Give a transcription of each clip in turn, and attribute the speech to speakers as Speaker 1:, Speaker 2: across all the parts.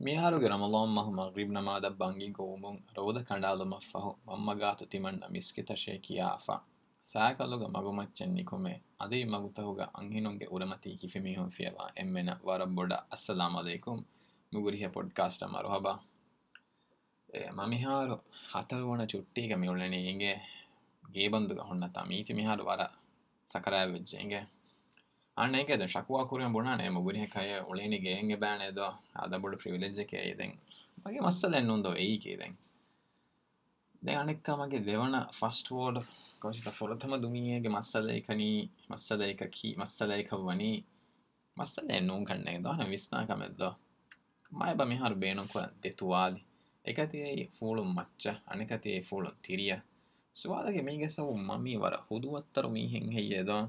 Speaker 1: میہار کے رمل محمد نماد بن گو رود کنال گا تیم مسک شکا س مگوچ نکم ادے مگت اں گی نتی میف ایم وب بلام لیکن مڈکاسٹ مروب میہار ہاتھ رٹی گڑنے یہ بند تم تی میہار وار سکراجگے ہاں شکوا کور بڑے مکین بو آپ کے مسلے ہنو کے دیونا فاسٹ مسل مسلک مسالی مسالے ہن کر بینواد فوچکتی فو تین سو مم ور ہوئی ہوں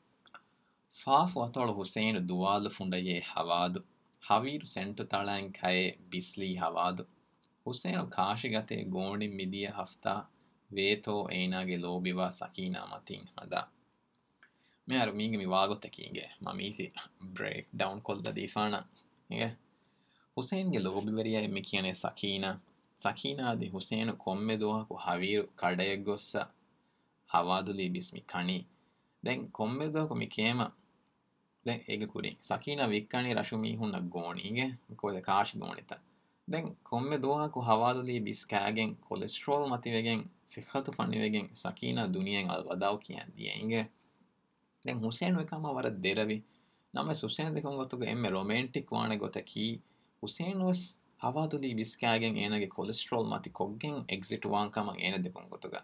Speaker 1: فاف اتوڑ ہُسے دوال فنڈے ہواد ہبھی سنٹ تھی ہواد ہُس گونی میری ہفت وکیم میارے واغت بریکنگری میکی سخین سخین ہسم دبی کڑ گواد کنی دین کم دہیم دے ہینگری سکین وکنی رش می ہوں گونی کاش گونی ت دیں دورک ہوادلی بس کوسٹرا متوگ سکھت پہنگ سکین دھنیاں ہاں دین ہس وکام ور دے رہی نم سکوں گوتگ ایم رومنٹک وان گوت کی ہُسے وس ہواد بسٹرا مت کھنگ ایگزٹ واکم دیکھ گوت گاس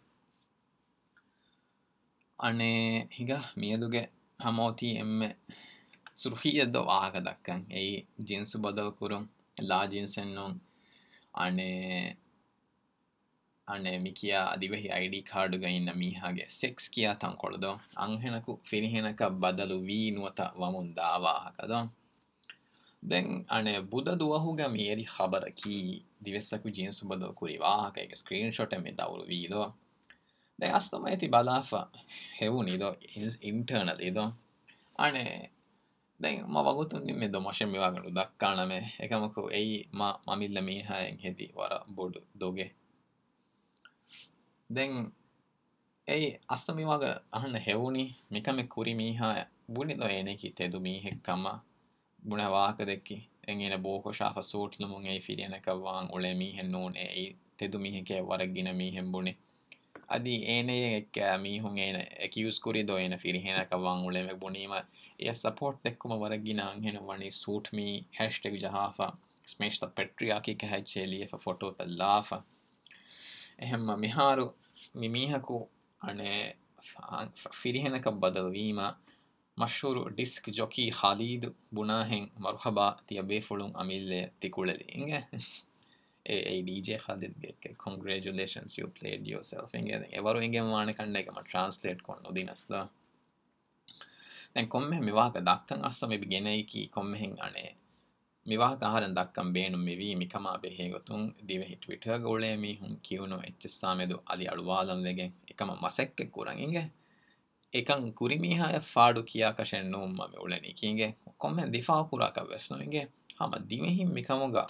Speaker 1: موتی سرخیو وا دک جینس بدلکر لا جینس نو مہی کارڈ می ہاں سیک فرینک بدلتا واقع دے بہ خبر کی دس جین بدل کو اسکرین شاٹ بالا تو مشکا دین می وغیرہ می کم کوری می ہونی دینک می کم بونے بوخ سوٹ وی ہیں می کے ادھی می ہوں اکوزین کب بونی مپورٹر گینی سوٹ میشا میہار فیری نبی مشروب ڈسکی خالی ඩජ හදගේ කොගේජලන් ය ලේඩ ෝ සල් ගේ වරුන්ගේ මාන කන්න එකම ට්‍රන්ස්ලේට් කොන් ොද නස්ල කොම්ම මෙවාක දක්කන් අස්සම ගෙනයකි කොම්මහෙන් අනේ මෙවා අහර දක්කම් බේනුම් මෙවී මිකම බෙහේගොතුන් දිවහි ටවිට ගොලේම හුන් කියවුණු එච්චසාමේද අලි අඩුවාදම් වගේ එකම මසැක්ක කුරගගේ එකන් කුරිමිහාය ෆාඩු කියාකශෙන් නුම්ම උලනකින්ගේ කොම්ම දිිෆා කුරාක වෙස්නුන්ගේ හම දිමහින් මිකමුගා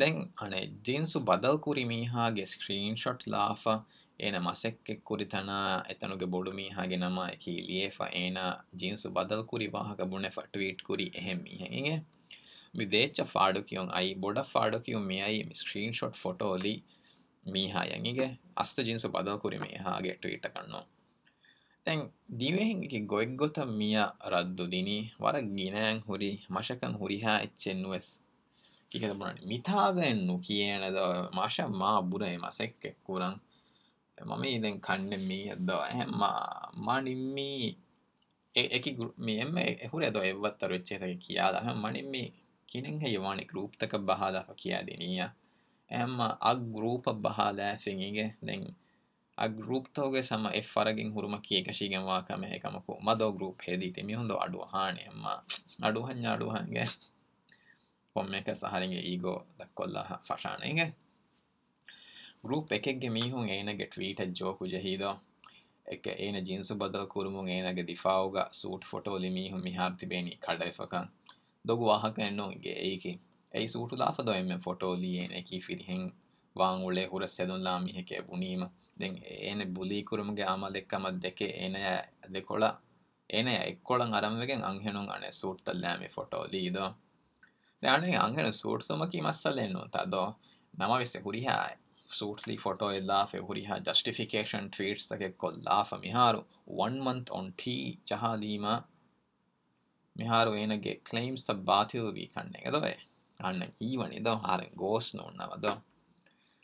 Speaker 1: دے ہن جینس بدلکری می ہا اسکرین شاٹ لا فسکنا تے بوڑ می ہاں نم کی فین جینس بدلکری وغے بری میگیں می دے چاڑوکیو بڑ پاڈوک می اسکرین شاٹ فوٹو می ہا گست بدل کو می ہاں ٹویٹ کنو دے دین ہوت میئ رد دینی وار گین ہری مشکل میتھا گیا ممی کن ایم میم ہو رہے دو چیز کھینگ ہے گروپ تک بہا دکایا دینی ایم آ گروپ بہال گئی آ گروپ تو گفر گرم کھی کش و کم ہے مدو گروپ ہے منوانی گے وہ سہیں گے گو دک فشانیں گے گروپ یک می ہوں گے ٹویٹوج جینس بدل کورمگے دِفاؤ سوٹ فوٹولی می ہوں می ہارتی کھڑے پک دگواحکے سوٹ لافدو ایم فٹولی فیری ہیر سے بھنیم دیں بلی کورمگے آم دیکھ مکے ایکوک آرم ہنگے سوٹ تلے آمیں فوٹولیو سوٹ تو مکی مسلے گریحو جسٹیف لاف میہار منت میہار کل باتیں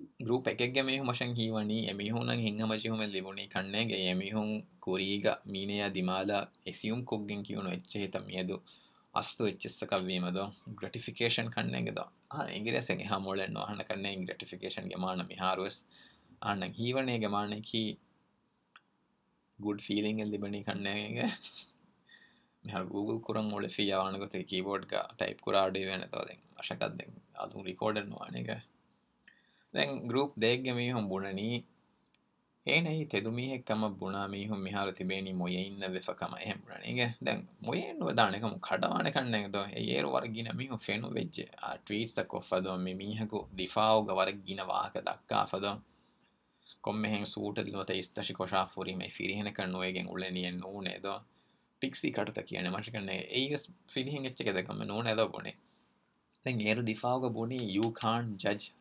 Speaker 1: گروپ یقیکشی یم ہوں ہزے یمی ہوں کومالیم کو گرٹفکشن کنڈ گاس گی ہاں موڑو ہن کنگ گرٹیفکشن گیم ہاروس گیم کھی گیل بنی کنگ گوگل کو ٹائپ آڈیو شک ریکارڈ دن گروپ دے گ می ہوں بوڑنی ی نی کم بونا می ہوں میہ مو یم بوڑھے ورگین می ہوں دِفاؤ گرگین وا دکم ہوں سوٹو شاپری میں فیری کنویں پیکی کٹ تک مشکل یو خان جج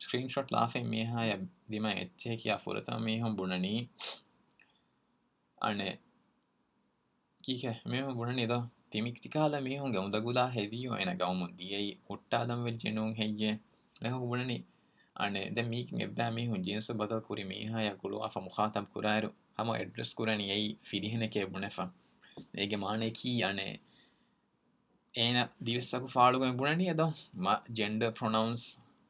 Speaker 1: ස්ක්‍රීන් ෂොට් ලාෆෙන් මේ හා ය දිම එච්චේ කියා පුරතම මේහම බුණනී අනේ කීක මේ බුණ නිද තිමික්තිකාල මේහුන් ගැමුද ගුදා හෙදියෝ එන ගවමුන් දියයි කොට්ටාදම් වෙල් ජනුන් හැිය ලැහ බුණනි අනේ දැ මීක එබෑ මේහුන් ජීන්ස බද කුරි මේ හා යකුළු අප මුහතම් කුරාරු හම එඩ්ඩස් කුරණ යැයි ෆිරිහෙනකේ බුණෙෆ ඒග මානය කී අනේ ඒන දිවස්සක පාලුගම බුණනිය ද ම ජෙන්ඩ ප්‍රොනවන්ස්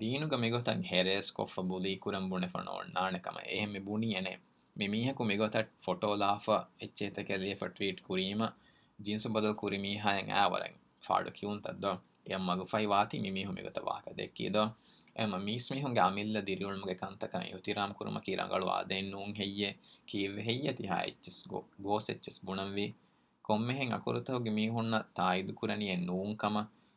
Speaker 1: دینگ میگولیٹو لافٹریم جین بدل میگر مگ وا می می می دہ میسمی دیری کنت رام قرم کی رنگس بھگت می ہوں کم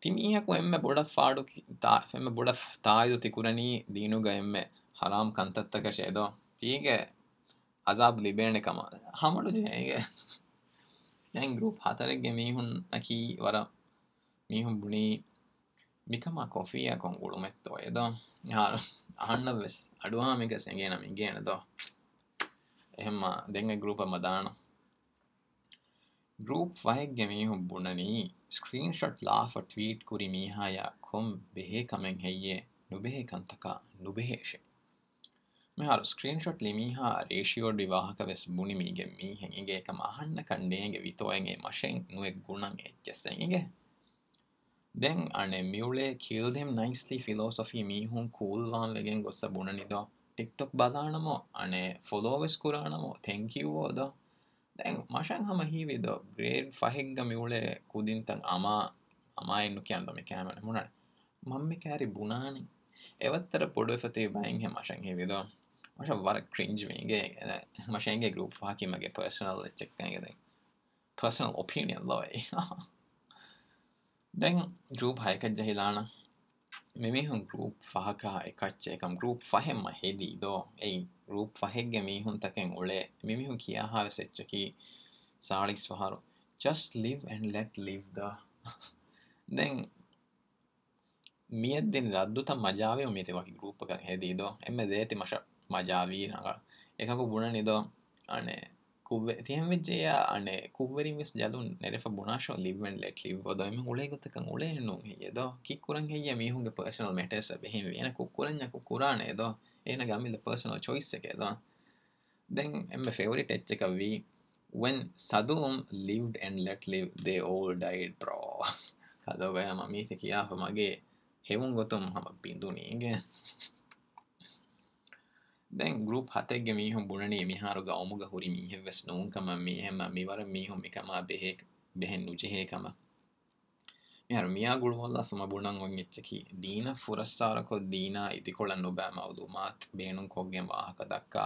Speaker 1: تین بوڑ با ترنی دینگ لیمڑ گروپر گنگے گروپ مد گروپی ہ screen shot laugh a tweet kuri miha ya kum behe coming heye nubehe kantaka nubehe she me har screen shot li miha ratio divaha ka ves buni mi ge mi hengi ge kam ahanna kande nge vito en e mashen nu e gunan e chese nge then ane mule killed him nicely philosophy mi hun cool wan legen gosa buna ni do tiktok badana mo ane followers kurana mo thank you odo مش ہ می وو گر گوے تنگ ام امکان mimic بونا یوتر pod مش وش ورجے مش گے گروپیں پسل پس دے گروپی لوپ گروپ ರೂಪ್ ಫಹೆಗೆ ಮೀಹುನ್ ತಕೆನ್ ಉಳೆ ಮಿಮಿಹು ಕಿಯಾಹಾರ ಸೆಚ್ಚಕಿ ಸಾಳಿಸ್ ವಹಾರು just live and let live ದ ದೆನ್ ಮಿಯದ್ದಿನ ರದ್ದು ತ ಮಜಾವಿ ಮಿತಿ ವಾಕಿ ರೂಪ ಹೆದಿದ ಎಮ್ಮೆ ದೇತಿ ಮಶ ಮಜಾವಿ ನಗ ಏಕಾಕು ಗುಣನಿದ ಅಣೆ ಕುವ್ವೆ ತಿಹೆಂ ವಿಜ್ಜೆಯ ಅಣೆ ಕುವ್ವರಿ ವಿಸ್ ಜಲು ನೆರೆಫ ಬುಣಾಶೋ ಲಿವ್ ಆ್ಯಂಡ್ ಲೆಟ್ ಲಿವ್ ಅದ ಎಮ್ಮೆ ಉಳೆ ಗೊತ್ತಕ ಉಳೆ ನು ಹೆಯ್ಯದ ಕಿ ಕುರಂಗ್ ಹೆಯ್ಯ ಮೀಹುಗೆ ಪರ್ಸನಲ್ ಮೆಟರ್ಸ್ ಬೆಹಿಂ ವೇನ ಕುಕ್ಕುರಂಜ ಕುಕ್ಕುರಾಣೆ ಅದೋ دین گروپ ہاتھ گے بڑنے گاڑی گڑکی دینک دک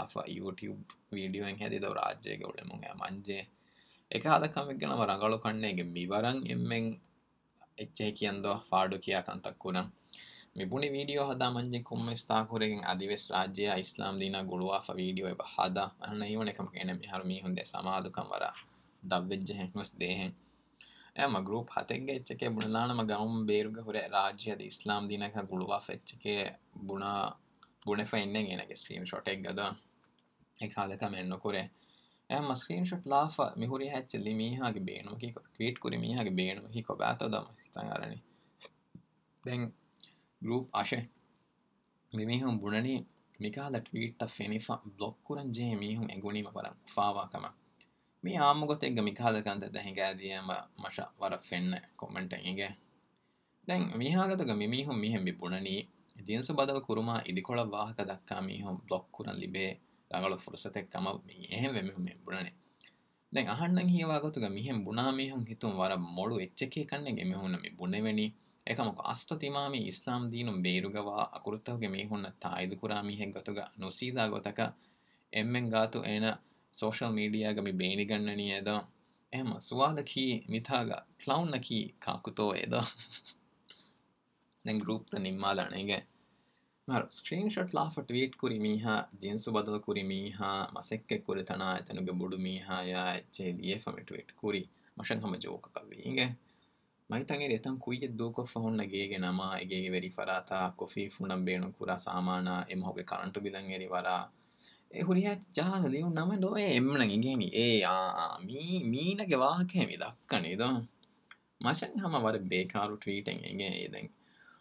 Speaker 1: ویڈیو راج گڑ منجے کم کنگ میبرچی آو ریڈیو ہد منجے کم ویس راجام دین گوڑو سما کمرے ایم گروپ ہاتھ گچکے بڑھ لان گے ہوسلام دینک گوڑوا فچکے نکرین شاٹ یہ کال کم کو اسکرین شاٹ لاف میحری می ہاں ٹویٹ کوشے بڑھنی میکالف بلاک کو می آم گش و دن می ہاں گت می میم میہنی جیسے بدل کم اد وا کم دکڑیں دین اہنڈن گنا میم ہیتھ ور موڑکی کنڈ گی ہونے کام اسی بےرگ و می ہونا تا می گت نو گتک گاتنا سوشل میڈیا گے گن سوال کھی میتھ گی کت ہے نمالیں گے اسکرین شاٹ لاف ٹویٹ کوری می ہاں جینس بدل کو می ہاں مسیکنا تنگ بوڑھ می ہا چیٹ کوئی تنگی تک نمک ویری فرا کم بے سامان یہ موکے کرنٹ بن گیری وار جا دے نمو گے می آ می مینگ وا کے من مشن و بے کارو ٹویٹ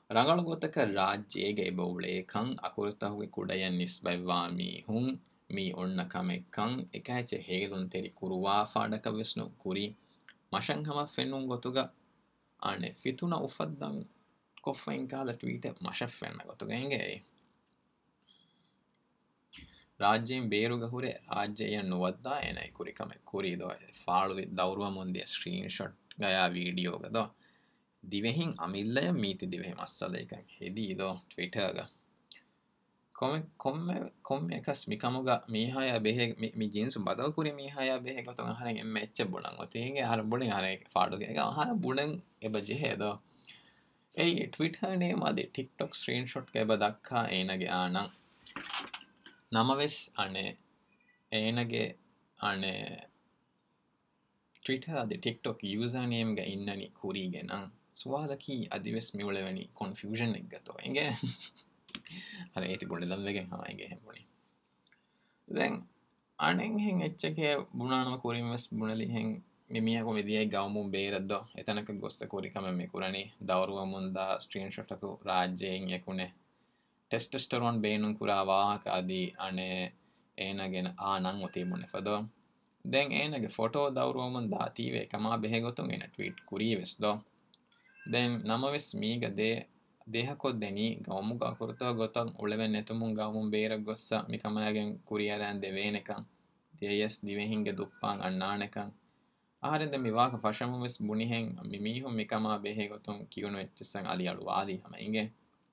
Speaker 1: ہگتکے بہت کھن اکرتا نسب می ہوں می ام کنکاچے تھی کوروا فاڑک وشنو کوری مشنگم فن گنے فیتھ افدد ٹویٹ مش فن گ راج بیرے راج یا نوت ای کوری کم کور فاڑو دور مند اسکرین شاٹ گیا ویڈیو گد دیں آمل میتھ دیں مسلک ٹویٹگ کم کم کم کس مکم می ہا بےحس بدو کو میگیں میچ بڑے ہین بڑے فاڑ بو ٹھیک ٹویٹر نیے ٹھیک ٹاک اسکرین شاٹ گکھا ں نی آنا نم ویس ہینگ گے ہٹر ٹکٹ ٹاک یوز نیم گری گے نوادکی آدیس میوڑنی کنفوشنگ ہاں بولیے ہوں ہوں ہے بونا کوری مس بھم بےرد یہ تنک کو مند اسکرین شاٹ راج ہوں ٹسٹس بے نا وا دادی آنا مو دے نوٹو دور داتم بےحے گوتم ٹویٹ کوری وسدو دے نم وس می گے دیہ کو دینی گو گا کورت گڑ گے گوس مکھ منگ کھینگ دیں کہند می واک فشم مس بھنگ مکھ می گیونگ آم ہوں گے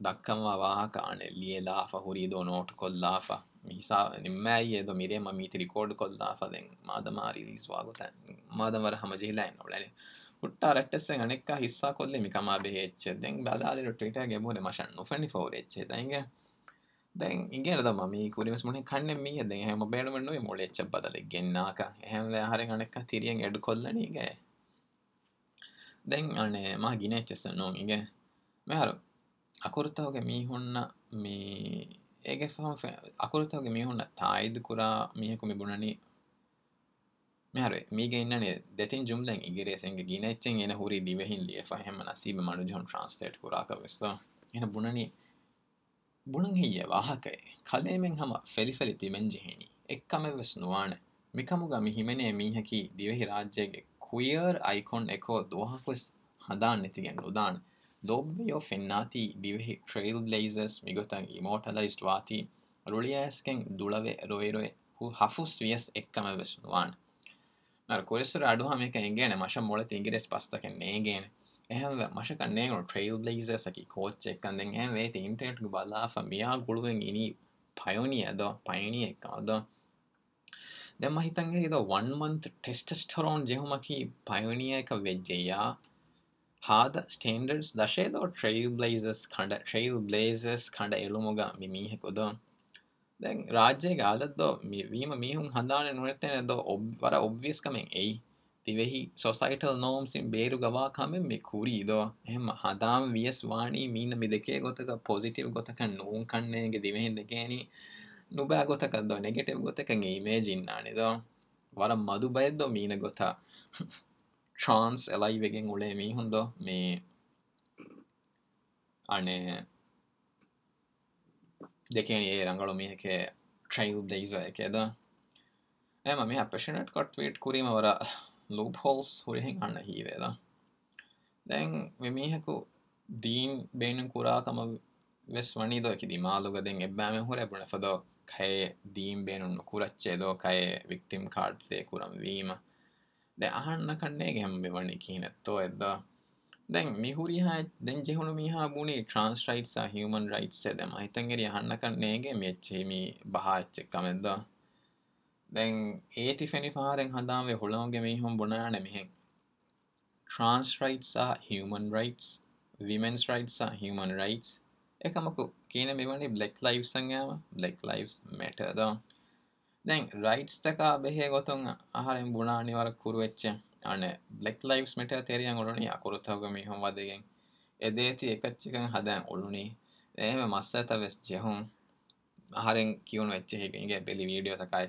Speaker 1: میم بےڑ می موڑ بدلاکریچ سنگار مجھے می کی ہاسان ލޯබ්ಯೋ ފެންނާތީ ދިވެހި ޓ್ರೇಲ್ ಲೇಸಸ್ މިގޮތަށް އިಮޯޓಲೈಸ್ಡ್ ވާތީ ރުޅಿಯಯಸ್ಕެއް ދުޅವೆ ރޮއިރުޮ ހަފުސް ވިಯಸ އެއްކަމެއްވެސް ނުވާނެ ނަރު ކުރިಸ್ಸರ އަޑުހަމެކަ އެނގޭނެ މަށަށް މޮޅެ އިނގިރެސް ಪސްތަކެއް ނޭނގޭނެ އެހެންވެ މަށަކަށް ނޭނގުނު ޓ್ರೇಲ್ ಲೇಸಸ್ އަކީ ކޯޗ އެއްކަން ދެން އެހެން ވޭތީ އިންޓರ್ನೆޓ್ಗ ބަލާފަ މިޔާ ގުޅުވެން އިނީ ಪಯೋނಿ އަދ ಪಯಣಿ އެއްކަމަދ ދެން މަހިތަށް އެރಿದ ޮން މަಂತ ޓެސްޓެސްޓರޯން ޖެހުމަކީ ಪಯೋނಿ އެކަ ވެއްޖެއްޔާ دشوئی بلز بلز یہ می ہے دین راج گالد وبیس کا سوسائٹی نو بھم می کوری دوام وی ایس وانی گوتک پاسٹیو گوتکے نو بتا نٹی گوتک ور مدد مین گ ට්‍රන්ස් එලයි වෙගෙන් උලේ මේ හොඳ මේ අන දෙක ඒ රඟලු මේක ට්‍රයිල් දෙයිස එකේද එම මේ අපපෂනට කොට් වේට් කුරීම වර ලූප හෝස් හොරහෙන් අන්න හිවේද දැන් වෙමීහකු දීන් බේන කුරාකම වෙස් වනි දෝ කිදි මාලුග දෙෙන් එබෑම හොර බුණ ද. ේ දීම් බේනුන් කුරච්චේ දෝකයේ වික්ටිම් කාඩ්සේ කුරම් වීම نہمر تو مہی تنگیری ہر نیچے ویمنس رائٹس دین رائٹس تک بہت آہار بونا والے کور وچیں لائف میٹر تیریاں میم گی ایک دیں مسئر چی ہوں کیونکہ بلی ویڈیو کا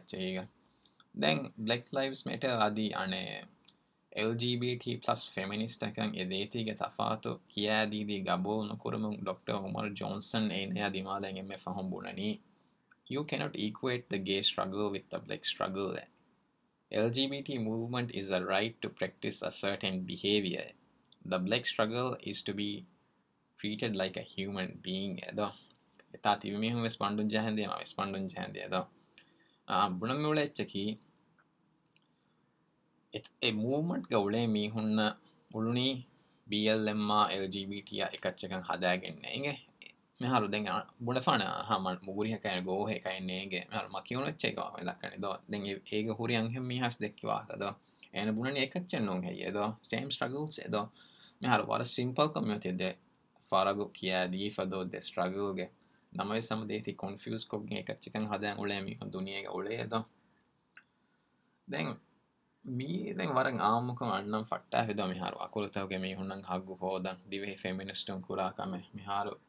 Speaker 1: دین بلیک لائف میٹر آدھی ایل جی بی پلس فیمینس ڈاکٹر ہومر جونسنگ بوڑنی you can not equate the gay struggle with the black struggle L G B moment is right to practice behaviour the black struggle is be treated like a human being ادوتی ادومی چکی moment ہوڑے می ہن B L M آل جی بیچ کا دیکھا گھنٹے می ہارو بوری گو ہے فر گیا چکن می دھنیا پٹافید می ہاروتے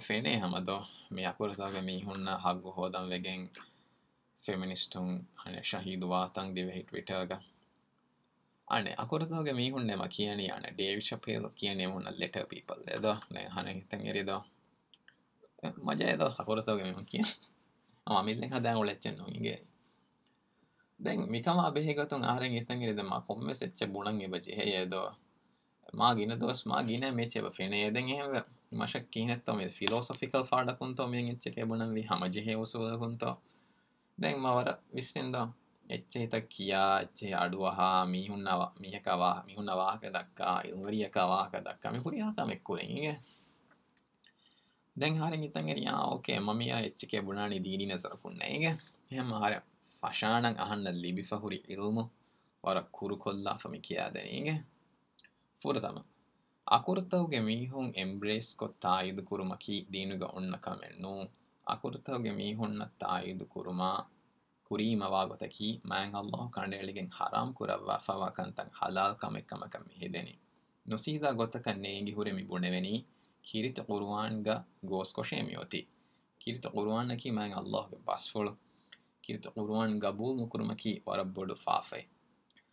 Speaker 1: فینکر می ہنگ ہو گانے شہید می ہاں مزا گھنگ می کم بھی بونا بجے میم دورس ما گین میچے فین مشکو میلوسفیکل فاڑو میگکے بُنجے توسندرک دک می کور ہینگیں دن می تنگے مم یا بُنا دینکری می ہوں گا کھی دینگ ہ می ہوں تیرم کتیں مائنگ اللہ کنگ گرا ف و کن تل کم کم ندا گوت کے گی بنی کترو گوس میوتی کتان کی میگلہ بسرت گ بو مک و بھائی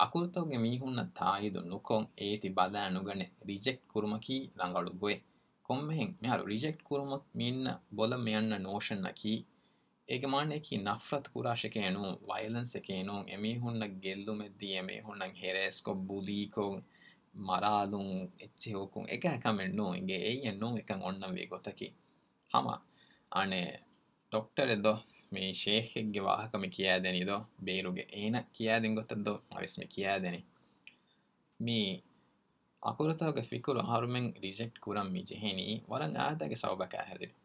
Speaker 1: آر ہوں کونس می ہنگ گیلنگ بلی کوئی ہاں ڈاکٹر دو می شیک واحک مکیو بے گیٹر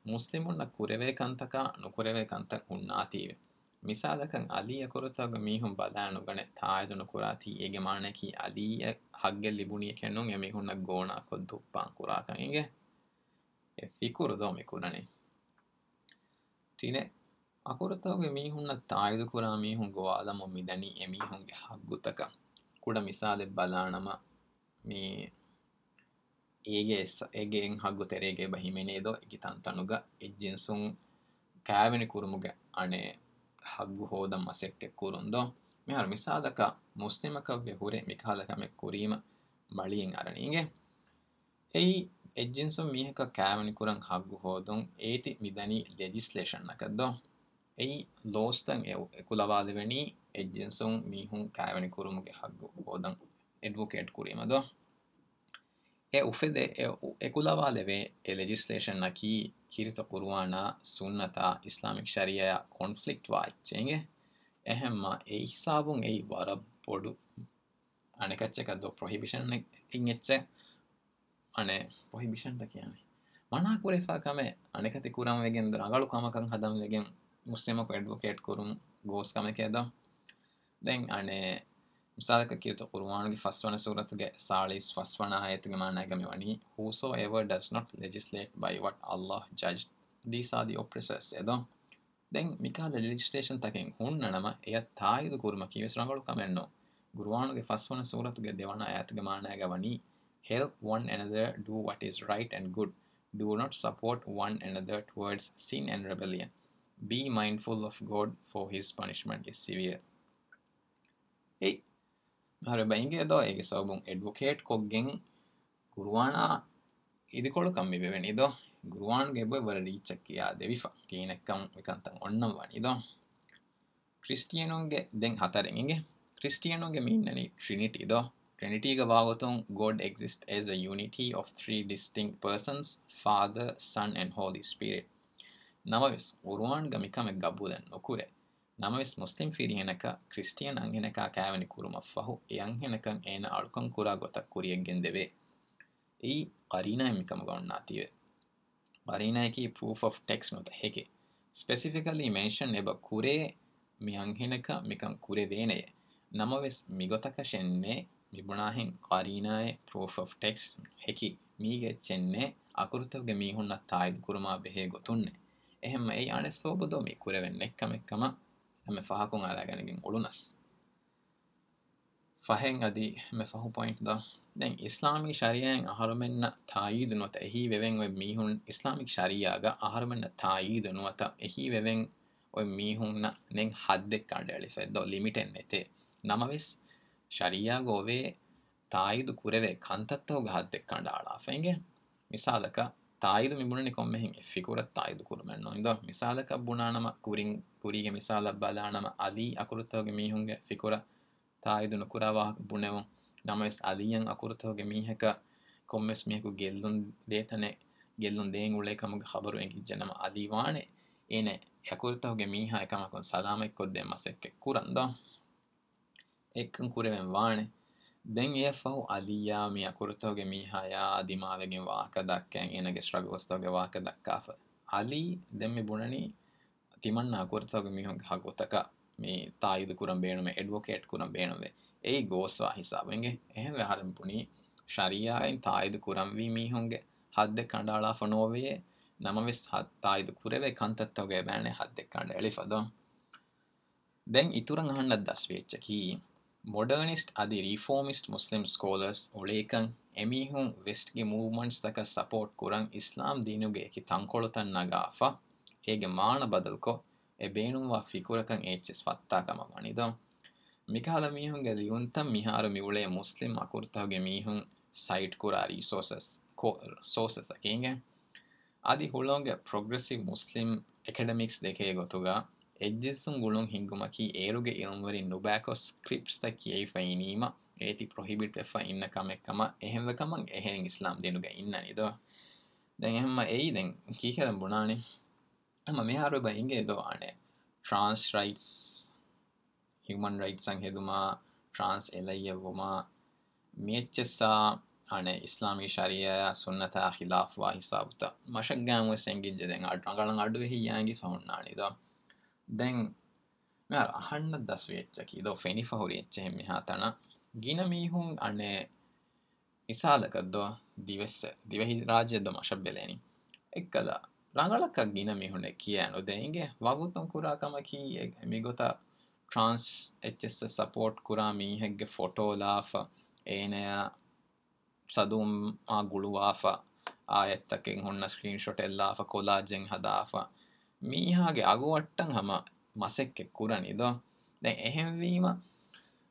Speaker 1: مسلم کنتکرتی میساد کو می ہوں گن تک میگلی بھونی کی ہونا کورکرد میکورنے آر تو می ہونا تاجدر می ہوں گو آل می دنی ہگ مسالے بلا گے بہ می دیکھ تنگ یجنس کامگو سیٹرند میری مسالک مسلمک میکھریم بڑی گے جی کا یہ تھی می دیں لجنگ ඇයි ලෝස්තන් එකු ලබාදවැනි එජන්සුන් මීහුන් කෑවැනි කුරුමගේ හක් හෝදන් එඩ්වෝකේට් කුරීමද ඒ උෆෙද එකු ලබා දෙවේ එ ලෙජිස්ලේෂන් නකී කිරිත කුරවානා සුන්නතා ඉස්ලාමික් ශරියය කොන්ෆලික්් වාච්චේගේ එහෙම්ම ඒ හිසාබුන් ඒ වර පොඩු අනකච්චකද ප්‍රහිභිෂණ ඉං එච්ච අනේ පොහිභිෂන්ත කියන්නේ මනාකුරෙ පාකම අනෙකති කුරම්වගෙන්ද රගලු කමකං හදම්ලගෙන් anekati kuram wegen rangalu kamakan hadam wegen muslima ko advocate kurum gos kame keda den ane misalaka kirto qur'an ge faswana surat ge salis faswana ayat ge maana ge mewani whosoever does not legislate by what allah judged these are the oppressors edo den mikala legislation taken hunna nama eya taidu kurma kiwes rangalu kamenno qur'an ge faswana surat ge devana ayat ge maana ge wani help one another do what is right and good do not support one another towards sin and rebellion be mindful of God for his punishment is severe بنیں گے سو بوکیٹ کو کم بے وو گروانگ بر Ritchie آفید کسٹین دیں ہاتر کسٹین مین ٹرینیٹیو ٹرینٹی باغت God exist as a unity of three distinct persons father sun and Holi spirit نمویسرو مکم بکرے نم و مسلم فیرینک کسٹین اںینک فہوکر گتریند مکم گے ارینکی فوف آف ٹیکسپلی مینشن بے میگینک مکم کورے دین نم وی گتک شاہ خرینا فوف آف ٹیکس آ تائم بےح گے ایم میں نے سوبدو میری میکم فہ کو نس فہیں گی فہو پوائنٹ دیں اسلامک شاریاں آہر میں ہی ویگ می ہوں اسلامک شریعا گہرم تھائی دہی وی ہوں ہدو لیمیٹ شری گو تائید کانتو گا فنگ گے مسالک තායිදු මිබුණ නිකොම මෙහි ෆිකුර තයිදු කුරම නොයිද මසාලක බුණනම කුරින් පුරීග මසාල බලානම අදී අකුරත්තෝග මීහුන්ගේ ෆිකුර තායිදු නොකරවා බුණනවු නමස් අදියන් අකුරතෝග මීහැක කොමස් මේකු ගෙල්දුන් දේතන ගෙල්ලුන් දේ ුලේ කමග හබරුව එක ජනම අදීවාන එන හකුරතෝග මී හයකමකු සදාමයි කොද්දේ මසක්ක කුරන්ද එක්කන් කුරවෙන් වානේ دنگفعليا مياكورتوغي ميهايا دماغي واكا دكين إنغي شرغوستوغي واكا دكافة علي دمي بونني تمنا كورتوغي ميهوغي حقوتكا مي تايد كورم بينومي ايڈوكيٹ كورم بينومي اي گوسوا حسابنگي اهم هرم بوني شريعين تايد كورم وي ميهوغي حد كندالا فنووي نمويس حد تايد كوري كانتتوغي باني حد كند الفدون دن ඊතුරන් අහන්නත් දස්වේච්චකී ماڈرنسٹ آدی ریفارمسٹ مسلیم اسکالرس ہویکنگ ی می ہوں ویسٹے موومنٹس تک سپورٹ کوسل دین گے کمکل گاف ہان بدلک یھنو فکور کنگ یچ مکھال می ہوں تم میہار میوڑ مسلم مکرت می ہوں سائٹ کورسوس کو سوسس آدھی ہوں پرسم اکڈمیکس دیکھے گا ہوں سا ہ مش دے دسریچ مین می ہوں شب بلے کلک گین می ہوں کھی ادیں گے واغ کم کھی می گوت ٹرانس ایچ سپورٹ کور میگو لاف ایم گڑواف آٹے کھولا جنگ دداف می ہاں ہٹ ہم مسکے کورنی دے ایم ویم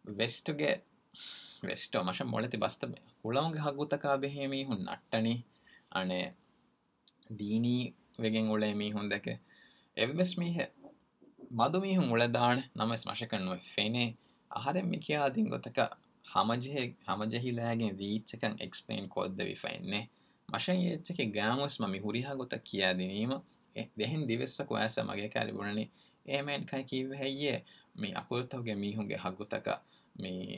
Speaker 1: ویسٹ مش مست ہوں گوتک نٹنی دینی ویگے می ہوں اس می مدو ہوں ملدا نم سمش کن فین آر متکیں ریچ کنگ ایسپن کو فین مشکم اسم ہریت کم ایسا مگے کال بوڑھنی ایم کھانا می آر تو می ہوگے ہگ می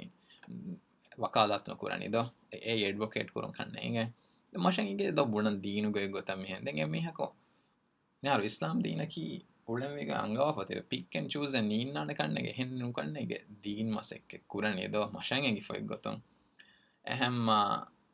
Speaker 1: وکالات کو مشہیں دین گوت می ہے گے می ہے کو اسلام دین کی پیک چوز نہ کنگ گنگ گینو مشیں گے فی گوت اہم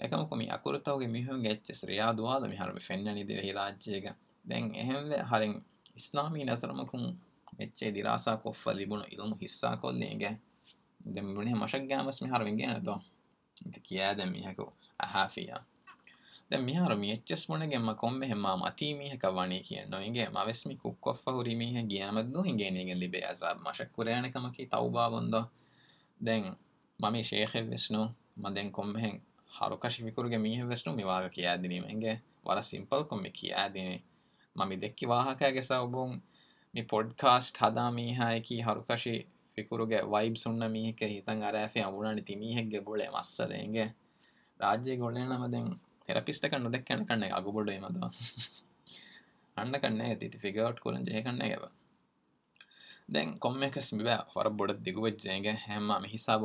Speaker 1: ඒකමකම අකුරතාවගේ මිහුන් ගැච්ච ශ්‍රී ආදුවාද මෙහරම ෆෙන්නනි දෙවි රාජ්‍යයක දැන් එහෙම වෙ හරින් ඉස්ලාමි නසරමකුන් එච්චේ දිරාසා කොෆ්ව ලිබුණු ඉලුම් හිස්සා කොන්නේ ගැ දැන් මොනේ මශක් ගෑමස් මෙහරම ගියන දෝ ඉත කියා දැන් මෙහක අහාෆියා දැන් මෙහරම මෙච්චස් මොනේ ගෙම කොම් මෙහම මාති මිහක වණේ කියන නොයිගේ මවස්මි කුක් කොෆ්ව හුරි මිහ ගියම දෝ හිගේ නේගේ ලිබේ අසා මශක් කුරයන්කමකි දැන් මම මේ ෂේඛ් වෙස්නෝ මම ہر کش فکرگی می ہے کھینی وار سیمپل کھین می دیکھ واحق گے سب می پوڈکاسٹ می ہائکی ہر کش فکرگ وائب سُن میکے می ہنگ بوڑے مسلے راج مک بڑی مد کن جگہ بوڑ دے میساب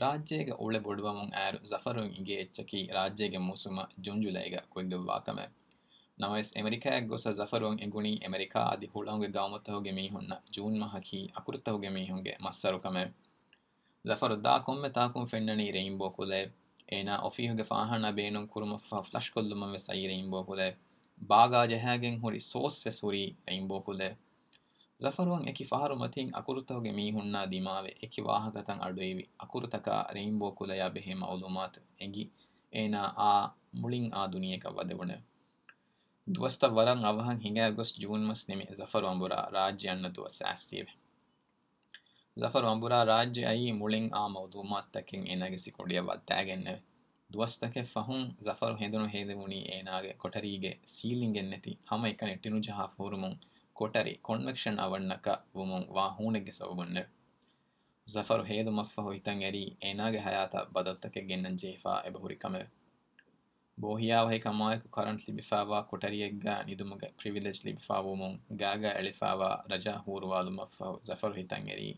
Speaker 1: راج گوڑ بڑو ضفر گے چکی راج گوسم جھو جولائی گوا کم نو امریکر گونی امریکا آدھی ہوں گے گو مت می ہوں جون مکھ اکرت ہو گے می ہوں گے مس روک مے ضفر دا کم تاک رئین بو خول ایفی فاہ تشکم سئی رئیم بو خول باغ جہیں ہوسوری رئیم بو خول ضفر وکی فہ مک می ہوں دھی واح کت ریم بو کلوات میگ آگست آ موت و تے دھوستر کھٹری گے سیلینگ نتی ہم کنٹین کوٹری کن بھ موسر ہف ہویری اییات بدت کے نیفری کم بوکم کارنٹ و کٹری فی ولیف رج ہوا مف ذفر ہتھیریری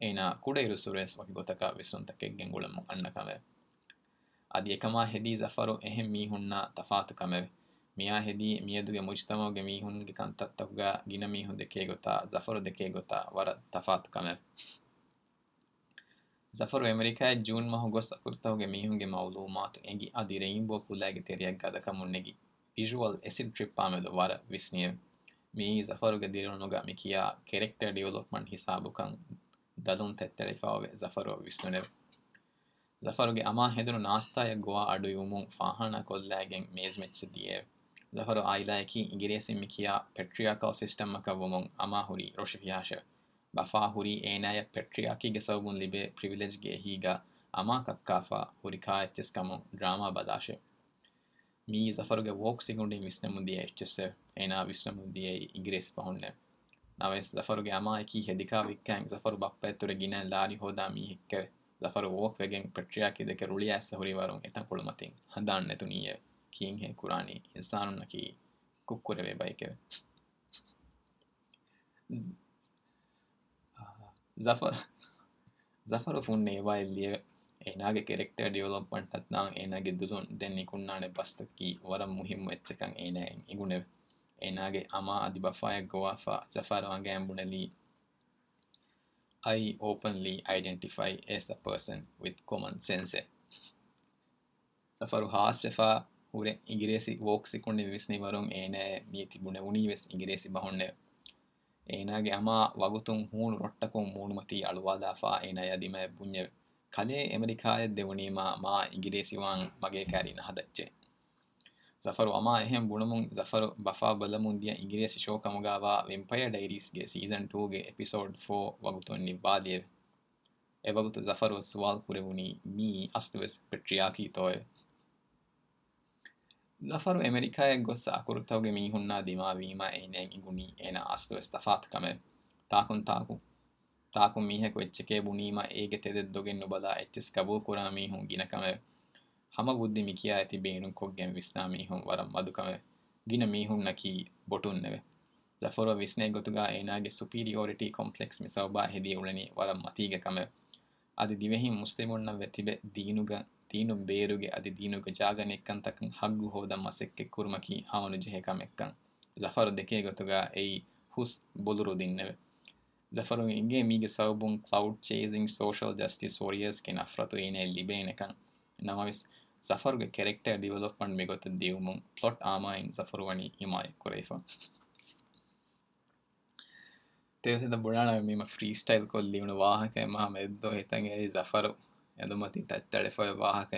Speaker 1: ایسے کم ضفرت میا ہے مجم ہوگی امیرکا جنگ می مؤ لوگ ٹریپرگ دکھیا کٹر ڈیولا گوا میچ ضفر آئل گیری سیا پٹری کسٹمک اما روشاش بفا ہری ایٹری آکی سی ویل گے ہی گا ہ مداش می ضفرے ووک سی مسنس ایس میسے امکی دکھا زفر بپر گین لاری ہوں کفر پٹری رڑیاں ڈیولافائی ایس ا پرسن ومن سینسر ہاس ہور ہس کن وس میتی گونے ہونی ویسے بونے ایم وگت ہوں رٹ متی علواد دفاع ددیم بھنو خلے ایمریکا دے ہونی میس مگے کاری ندے ضفرو مم ہے بھڑ مفر بفا بل میسی شوک م ڈیریسے سیزن ٹو گپیسوڈ فور وغت نباد دے ایگت زفر وسال کوری می اصو پٹری آکی تو نفر أمريكا قصة أكرت توجمي هنا دماء بيما إينين می إنا أستو استفات كمل تاكن تاكو تاكو ميهك وإتشكي بنيما إيجي تدد دوغن نبدا إتشس كبول كرا ميهون جينا كمل هما بودي ميكيا إتي بينون كوغن وسنا ميهون ورم مدو كمل جينا ميهون نكي بوتون نبه ފޮރ ވިސްނޭ ގޮތުގައި އޭނާގެ ސުޕީރިއޯރިޓީ ކޮމްޕްލެކްސް މިސަބާ ހެދީ އުޅެނީ ވަރަށް މަތީގެ ކަމެއް އަދި ދިވެހިން މުސްލިމުންނަށް ވެތިބެ ދީނުގަ دین بینگ ن تک ہگو ہوں سکے کورمکی مکنگ دیکھیے سو بوڈ چیز کے لیے گیوٹ آم زفر بڑا فریل کوئی می تھی واحد واحق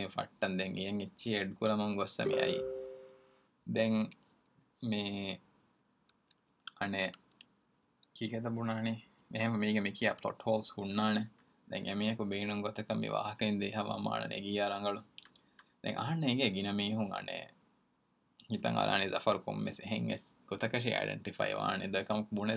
Speaker 1: گی آ رہا گینے گی تع زفر کم سے گتکشنٹیفائی بونے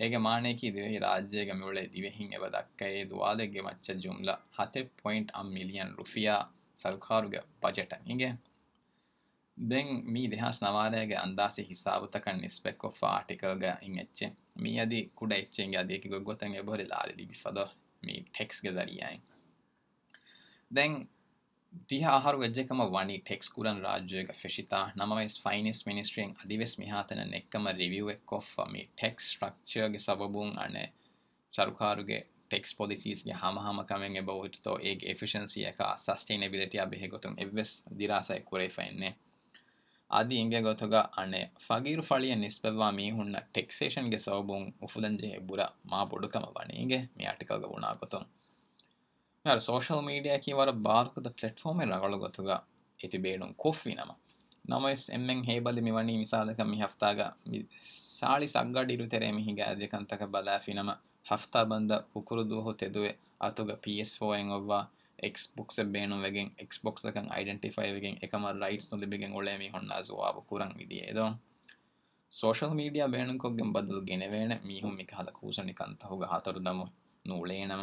Speaker 1: رجٹ می دیہ نٹکل می ادیچ دیہ آہار وجہ کم وانی ٹیکس کورن راج فشت نم ویسے فائننس مینسٹرینگ ادا تک کم ریویو می ٹیکسٹرکچر سب بنے سرکار ٹیکس پالیس کے حام ہم کمیں بہت ہیفیشنسی سسٹنبلیٹ دِراس کو ہے گن فکیر فلیام می ہ ٹیکسن کے سب بھگ اُفے بر مم وانی ہوں می آٹک ہونا سوشل میڈیا کی وار بارک پٹفارم رگل گیڑ کو مسالک می ہفت گاڑی سگ گڑتے ہی گنگ بل فینم ہفتہ بند حکر د توے ات پی ایس ایس بینک بفی میرٹس سوشل میڈیا بینک بدل گنو می ہوں کال کتنا نو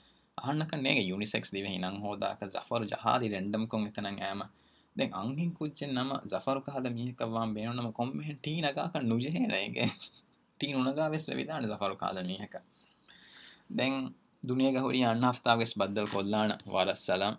Speaker 1: یونس دنیا گوریس بدل کلام